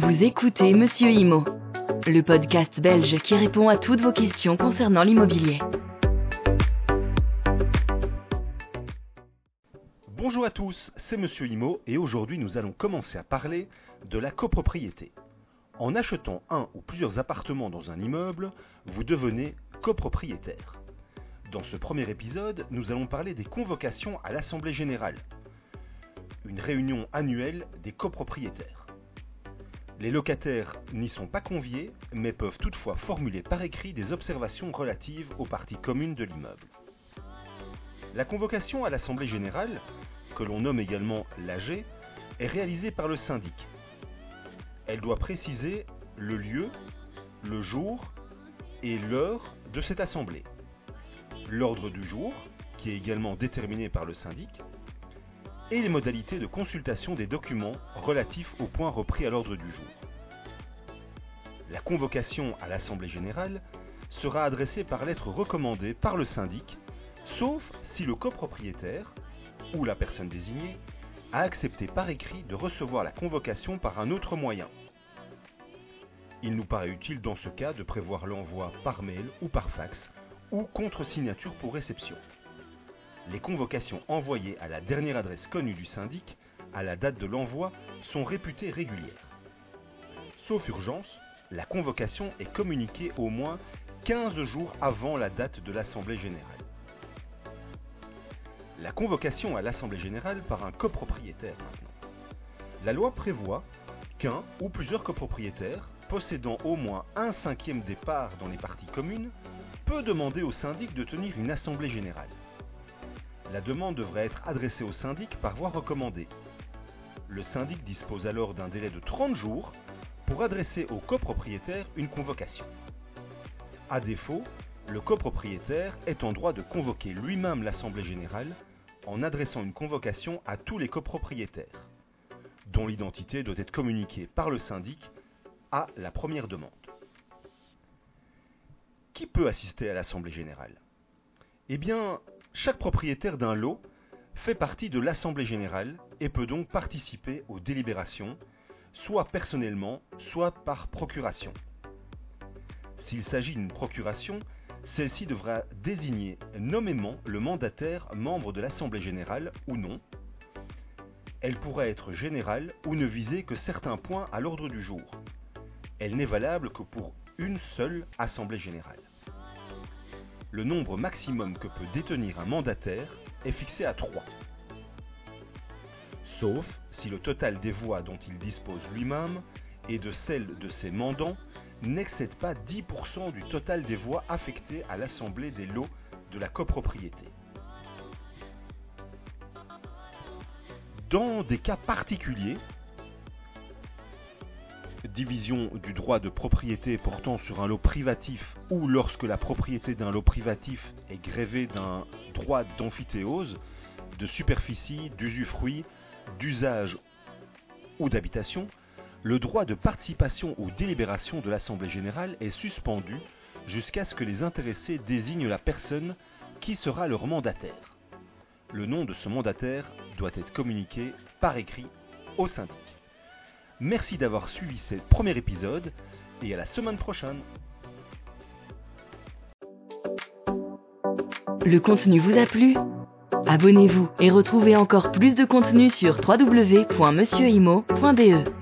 Vous écoutez Monsieur Imo, le podcast belge qui répond à toutes vos questions concernant l'immobilier. Bonjour à tous, c'est Monsieur Imo et aujourd'hui nous allons commencer à parler de la copropriété. En achetant un ou plusieurs appartements dans un immeuble, vous devenez copropriétaire. Dans ce premier épisode, nous allons parler des convocations à l'Assemblée générale, une réunion annuelle des copropriétaires. Les locataires n'y sont pas conviés, mais peuvent toutefois formuler par écrit des observations relatives aux parties communes de l'immeuble. La convocation à l'Assemblée générale, que l'on nomme également l'AG, est réalisée par le syndic. Elle doit préciser le lieu, le jour et l'heure de cette assemblée l'ordre du jour, qui est également déterminé par le syndic, et les modalités de consultation des documents relatifs aux points repris à l'ordre du jour. La convocation à l'Assemblée générale sera adressée par lettre recommandée par le syndic, sauf si le copropriétaire, ou la personne désignée, a accepté par écrit de recevoir la convocation par un autre moyen. Il nous paraît utile dans ce cas de prévoir l'envoi par mail ou par fax ou contre-signature pour réception. Les convocations envoyées à la dernière adresse connue du syndic à la date de l'envoi sont réputées régulières. Sauf urgence, la convocation est communiquée au moins 15 jours avant la date de l'Assemblée générale. La convocation à l'Assemblée générale par un copropriétaire maintenant. La loi prévoit qu'un ou plusieurs copropriétaires possédant au moins un cinquième des parts dans les parties communes peut demander au syndic de tenir une assemblée générale. La demande devrait être adressée au syndic par voie recommandée. Le syndic dispose alors d'un délai de 30 jours pour adresser au copropriétaire une convocation. A défaut, le copropriétaire est en droit de convoquer lui-même l'assemblée générale en adressant une convocation à tous les copropriétaires, dont l'identité doit être communiquée par le syndic à la première demande. Qui peut assister à l'Assemblée générale? Eh bien, chaque propriétaire d'un lot fait partie de l'Assemblée générale et peut donc participer aux délibérations, soit personnellement, soit par procuration. S'il s'agit d'une procuration, celle-ci devra désigner nommément le mandataire membre de l'Assemblée générale ou non. Elle pourra être générale ou ne viser que certains points à l'ordre du jour. Elle n'est valable que pour une seule Assemblée générale le nombre maximum que peut détenir un mandataire est fixé à 3. Sauf si le total des voix dont il dispose lui-même et de celles de ses mandants n'excède pas 10% du total des voix affectées à l'assemblée des lots de la copropriété. Dans des cas particuliers, division du droit de propriété portant sur un lot privatif ou lorsque la propriété d'un lot privatif est grévée d'un droit d'amphithéose, de superficie, d'usufruit, d'usage ou d'habitation, le droit de participation aux délibérations de l'Assemblée générale est suspendu jusqu'à ce que les intéressés désignent la personne qui sera leur mandataire. Le nom de ce mandataire doit être communiqué par écrit au syndic. Merci d'avoir suivi ce premier épisode et à la semaine prochaine. Le contenu vous a plu? Abonnez-vous et retrouvez encore plus de contenu sur www.monsieurimo.be.